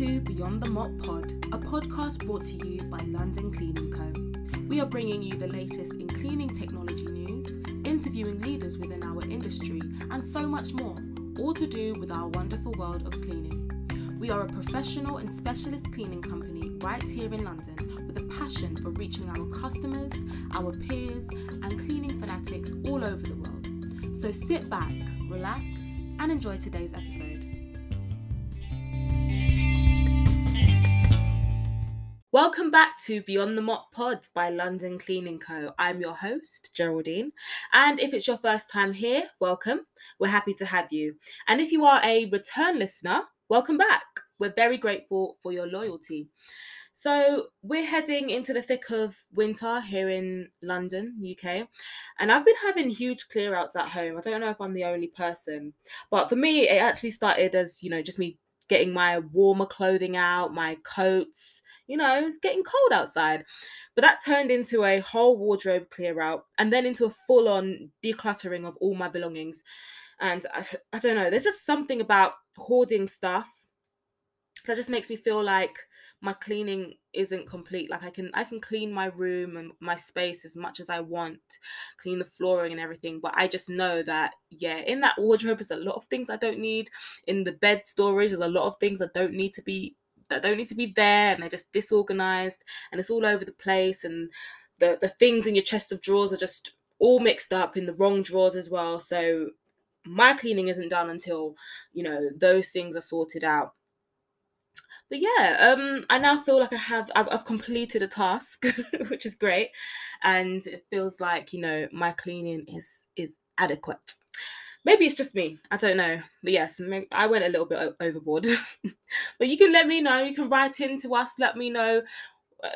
to Beyond the Mop Pod, a podcast brought to you by London Cleaning Co. We are bringing you the latest in cleaning technology news, interviewing leaders within our industry, and so much more, all to do with our wonderful world of cleaning. We are a professional and specialist cleaning company right here in London with a passion for reaching our customers, our peers, and cleaning fanatics all over the world. So sit back, relax, and enjoy today's episode. Welcome back to Beyond the Mop Pod by London Cleaning Co. I'm your host, Geraldine. And if it's your first time here, welcome. We're happy to have you. And if you are a return listener, welcome back. We're very grateful for your loyalty. So, we're heading into the thick of winter here in London, UK, and I've been having huge clear outs at home. I don't know if I'm the only person, but for me, it actually started as you know, just me getting my warmer clothing out, my coats, you know, it's getting cold outside. But that turned into a whole wardrobe clear out and then into a full on decluttering of all my belongings. And I, I don't know, there's just something about hoarding stuff that just makes me feel like my cleaning isn't complete like i can i can clean my room and my space as much as i want clean the flooring and everything but i just know that yeah in that wardrobe is a lot of things i don't need in the bed storage there's a lot of things i don't need to be that don't need to be there and they're just disorganized and it's all over the place and the the things in your chest of drawers are just all mixed up in the wrong drawers as well so my cleaning isn't done until you know those things are sorted out but yeah, um, I now feel like I have I've, I've completed a task, which is great, and it feels like you know my cleaning is is adequate. Maybe it's just me. I don't know. But yes, maybe I went a little bit overboard. but you can let me know. You can write in to us. Let me know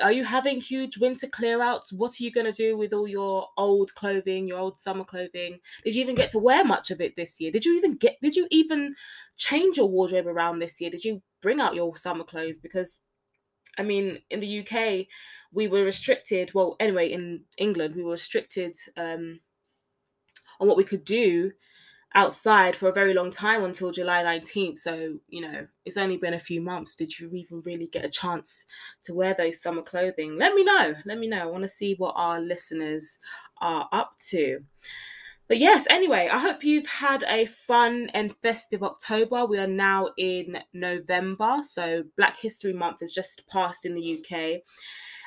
are you having huge winter clear outs? What are you going to do with all your old clothing, your old summer clothing? Did you even get to wear much of it this year? Did you even get, did you even change your wardrobe around this year? Did you bring out your summer clothes? Because, I mean, in the UK, we were restricted, well, anyway, in England, we were restricted um, on what we could do outside for a very long time until July 19th. So, you know, it's only been a few months. Did you even really get a chance to wear those summer clothing? Let me know. Let me know. I want to see what our listeners are up to. But yes, anyway, I hope you've had a fun and festive October. We are now in November, so Black History Month has just passed in the UK.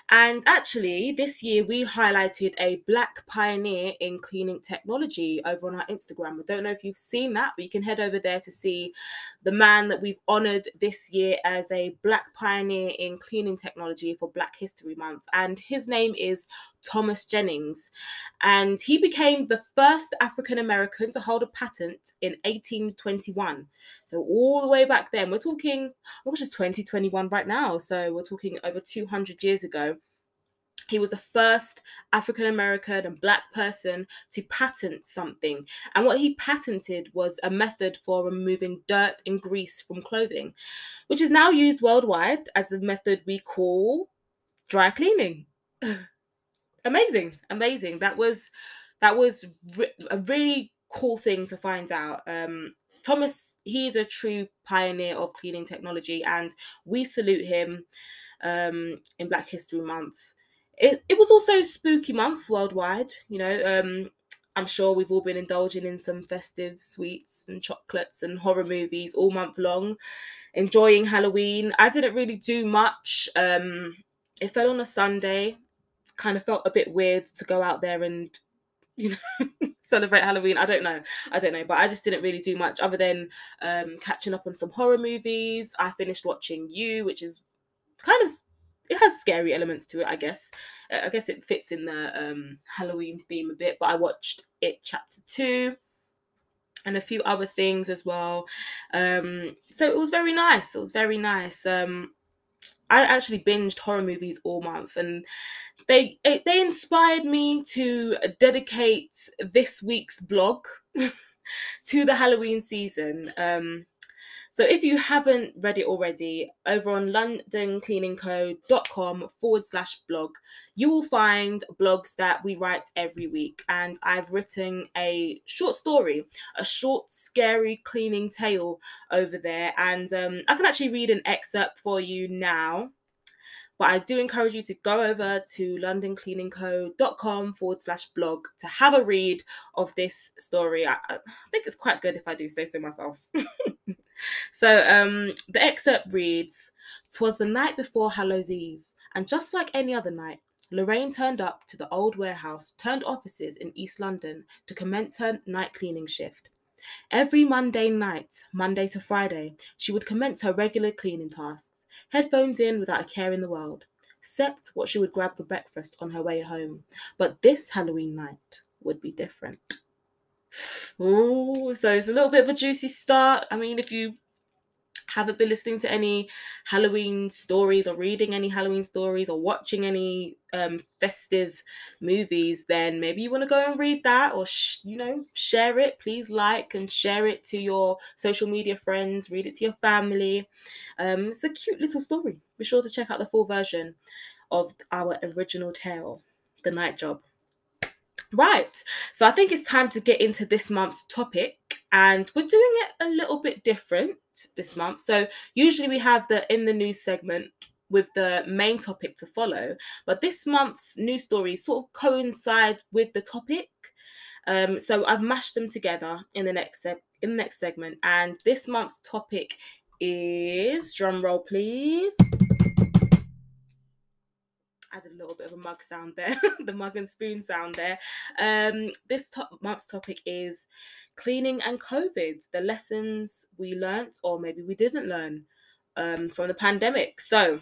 And actually, this year we highlighted a black pioneer in cleaning technology over on our Instagram. I don't know if you've seen that, but you can head over there to see the man that we've honored this year as a black pioneer in cleaning technology for Black History Month. And his name is Thomas Jennings. And he became the first African American to hold a patent in 1821. So, all the way back then, we're talking, oh gosh, it's 2021 right now. So, we're talking over 200 years ago. He was the first African American and Black person to patent something. And what he patented was a method for removing dirt and grease from clothing, which is now used worldwide as a method we call dry cleaning. amazing, amazing. That was that was re- a really cool thing to find out. Um, Thomas, he's a true pioneer of cleaning technology, and we salute him um, in Black History Month. It, it was also spooky month worldwide. You know, um, I'm sure we've all been indulging in some festive sweets and chocolates and horror movies all month long, enjoying Halloween. I didn't really do much. Um, it fell on a Sunday kind of felt a bit weird to go out there and you know celebrate halloween. I don't know. I don't know. But i just didn't really do much other than um catching up on some horror movies. I finished watching you which is kind of it has scary elements to it i guess. I guess it fits in the um halloween theme a bit but i watched it chapter 2 and a few other things as well. Um so it was very nice. It was very nice. Um I actually binged horror movies all month, and they they inspired me to dedicate this week's blog to the Halloween season. Um, So if you haven't read it already, over on londoncleaningco.com forward slash blog, you will find blogs that we write every week. And I've written a short story, a short, scary cleaning tale over there. And um, I can actually read an excerpt for you now. But I do encourage you to go over to londoncleaningco.com forward slash blog to have a read of this story. I, I think it's quite good if I do say so myself. so um, the excerpt reads Twas the night before Hallows Eve, and just like any other night, Lorraine turned up to the old warehouse turned offices in East London to commence her night cleaning shift. Every Monday night, Monday to Friday, she would commence her regular cleaning tasks headphones in without a care in the world, except what she would grab for breakfast on her way home. But this Halloween night would be different. Oh, so it's a little bit of a juicy start. I mean, if you haven't been listening to any Halloween stories or reading any Halloween stories or watching any um, festive movies, then maybe you want to go and read that or, sh- you know, share it. Please like and share it to your social media friends, read it to your family. Um, it's a cute little story. Be sure to check out the full version of our original tale, The Night Job. Right, so I think it's time to get into this month's topic, and we're doing it a little bit different this month. So, usually we have the in the news segment with the main topic to follow, but this month's news story sort of coincides with the topic. Um, so I've mashed them together in the next se- in the next segment, and this month's topic is drum roll, please added a little bit of a mug sound there, the mug and spoon sound there. Um, this top, month's topic is cleaning and COVID, the lessons we learnt or maybe we didn't learn um, from the pandemic. So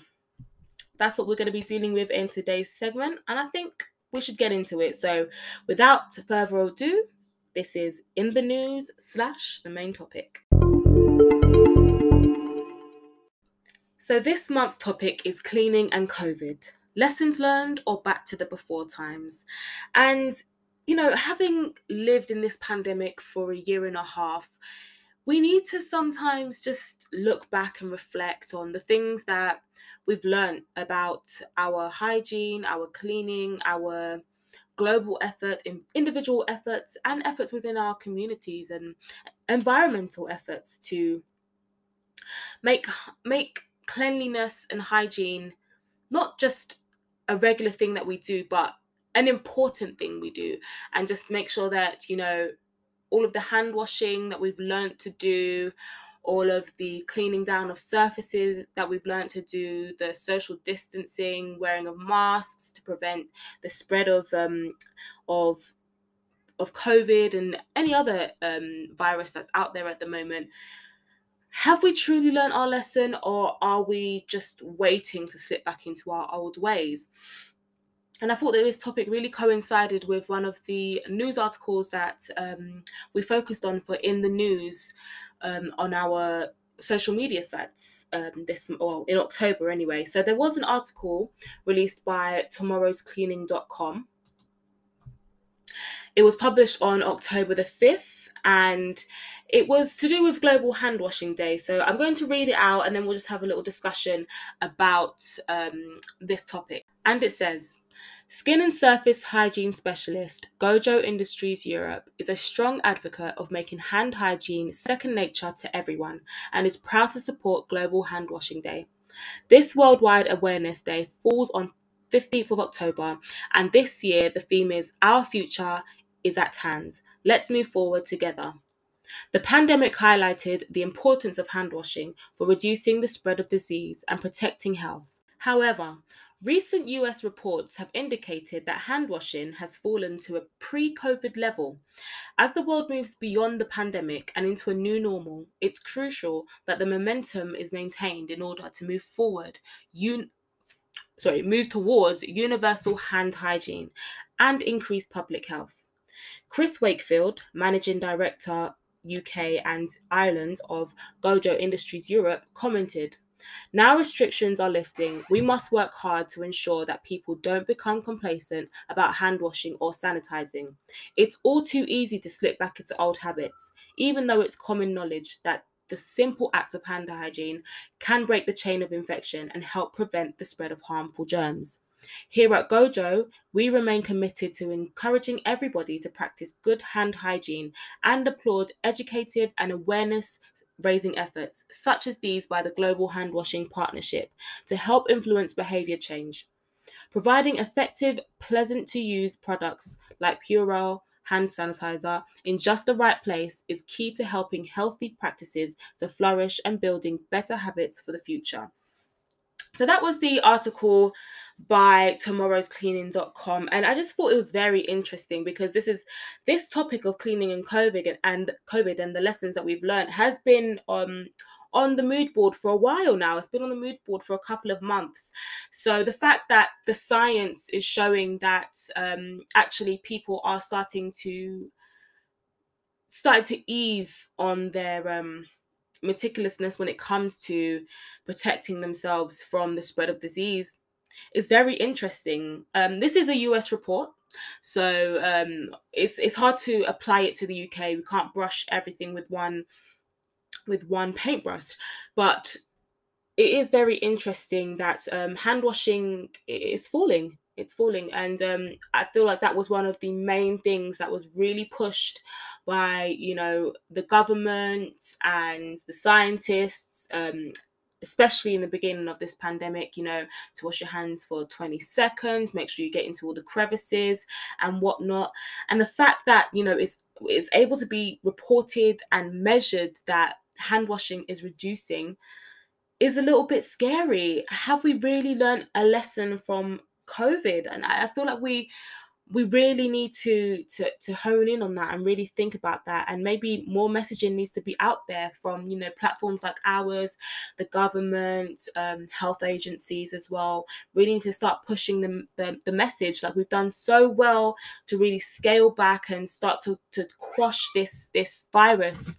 that's what we're going to be dealing with in today's segment, and I think we should get into it. So without further ado, this is in the news slash the main topic. So, this month's topic is cleaning and COVID lessons learned or back to the before times. And, you know, having lived in this pandemic for a year and a half, we need to sometimes just look back and reflect on the things that we've learned about our hygiene, our cleaning, our global effort, individual efforts, and efforts within our communities and environmental efforts to make make cleanliness and hygiene not just a regular thing that we do, but an important thing we do, and just make sure that, you know, all of the hand washing that we've learned to do, all of the cleaning down of surfaces that we've learned to do, the social distancing, wearing of masks to prevent the spread of um, of of COVID and any other um, virus that's out there at the moment. Have we truly learned our lesson, or are we just waiting to slip back into our old ways? And I thought that this topic really coincided with one of the news articles that um, we focused on for In the News um, on our social media sites um, this well in October anyway. So there was an article released by tomorrowscleaning.com. It was published on October the 5th and it was to do with Global Hand Washing Day. So I'm going to read it out and then we'll just have a little discussion about um, this topic. And it says, Skin and surface hygiene specialist Gojo Industries Europe is a strong advocate of making hand hygiene second nature to everyone and is proud to support Global Hand Washing Day. This Worldwide Awareness Day falls on 15th of October, and this year the theme is Our Future is at Hand. Let's move forward together. The pandemic highlighted the importance of hand washing for reducing the spread of disease and protecting health. However, recent US reports have indicated that hand washing has fallen to a pre COVID level. As the world moves beyond the pandemic and into a new normal, it's crucial that the momentum is maintained in order to move forward, un- sorry, move towards universal hand hygiene and increase public health. Chris Wakefield, Managing Director UK, and Ireland of Gojo Industries Europe commented now restrictions are lifting, we must work hard to ensure that people don't become complacent about hand washing or sanitizing. It's all too easy to slip back into old habits, even though it's common knowledge that the simple act of hand hygiene can break the chain of infection and help prevent the spread of harmful germs. Here at Gojo, we remain committed to encouraging everybody to practice good hand hygiene and applaud educative and awareness raising efforts, such as these by the Global Hand Washing Partnership, to help influence behaviour change. Providing effective, pleasant to use products like Purell hand sanitizer in just the right place is key to helping healthy practices to flourish and building better habits for the future. So that was the article by tomorrowscleaning.com and i just thought it was very interesting because this is this topic of cleaning and covid and, and covid and the lessons that we've learned has been um on the mood board for a while now. It's been on the mood board for a couple of months. So the fact that the science is showing that um, actually people are starting to starting to ease on their um, meticulousness when it comes to protecting themselves from the spread of disease is very interesting. Um, this is a US report, so um, it's it's hard to apply it to the UK. We can't brush everything with one with one paintbrush, but it is very interesting that um, hand washing is falling. It's falling, and um, I feel like that was one of the main things that was really pushed by you know the government and the scientists um, especially in the beginning of this pandemic, you know, to wash your hands for 20 seconds, make sure you get into all the crevices and whatnot. And the fact that, you know, it's it's able to be reported and measured that hand washing is reducing is a little bit scary. Have we really learned a lesson from COVID? And I feel like we we really need to to to hone in on that and really think about that and maybe more messaging needs to be out there from you know platforms like ours the government um, health agencies as well we need to start pushing the, the the message like we've done so well to really scale back and start to to quash this this virus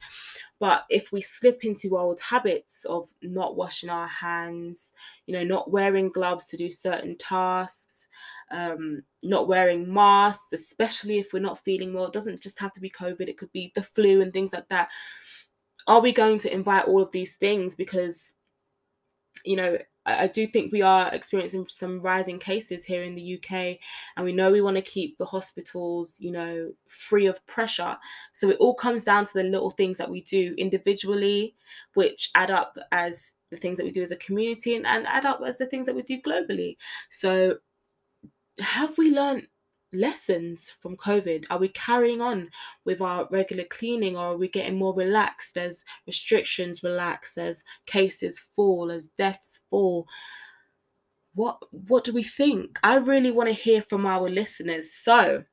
but if we slip into old habits of not washing our hands you know not wearing gloves to do certain tasks um, not wearing masks, especially if we're not feeling well. It doesn't just have to be COVID, it could be the flu and things like that. Are we going to invite all of these things? Because, you know, I do think we are experiencing some rising cases here in the UK, and we know we want to keep the hospitals, you know, free of pressure. So it all comes down to the little things that we do individually, which add up as the things that we do as a community and, and add up as the things that we do globally. So have we learned lessons from COVID? Are we carrying on with our regular cleaning or are we getting more relaxed as restrictions relax, as cases fall, as deaths fall? What what do we think? I really want to hear from our listeners. So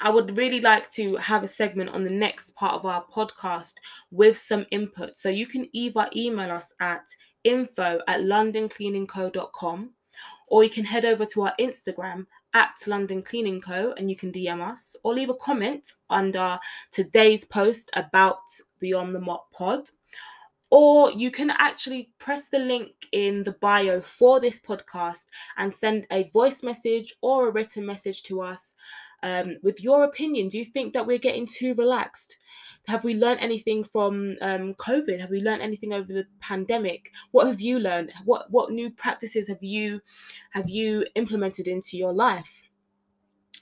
I would really like to have a segment on the next part of our podcast with some input. So you can either email us at info at londoncleaningco.com or you can head over to our Instagram at London Cleaning Co. and you can DM us or leave a comment under today's post about Beyond the Mop Pod. Or you can actually press the link in the bio for this podcast and send a voice message or a written message to us um, with your opinion. Do you think that we're getting too relaxed? Have we learned anything from um, COVID? Have we learned anything over the pandemic? What have you learned? What what new practices have you have you implemented into your life?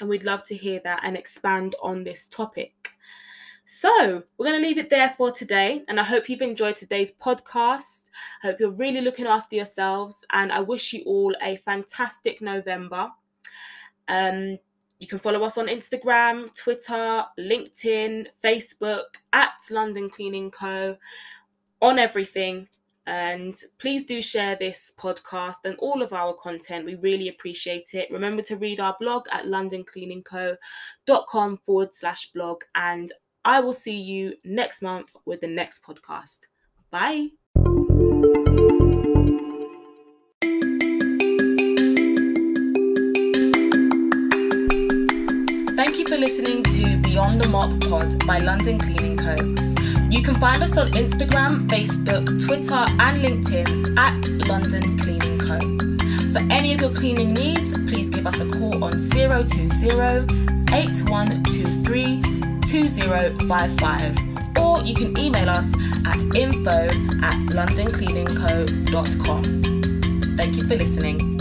And we'd love to hear that and expand on this topic. So, we're going to leave it there for today. And I hope you've enjoyed today's podcast. I hope you're really looking after yourselves. And I wish you all a fantastic November. Um, you can follow us on Instagram, Twitter, LinkedIn, Facebook at London Cleaning Co. on everything. And please do share this podcast and all of our content. We really appreciate it. Remember to read our blog at londoncleaningco.com forward slash blog. And I will see you next month with the next podcast. Bye. For listening to Beyond the Mop Pod by London Cleaning Co. You can find us on Instagram, Facebook, Twitter, and LinkedIn at London Cleaning Co. For any of your cleaning needs, please give us a call on 020 8123 2055 or you can email us at info at londoncleaningco.com. Thank you for listening.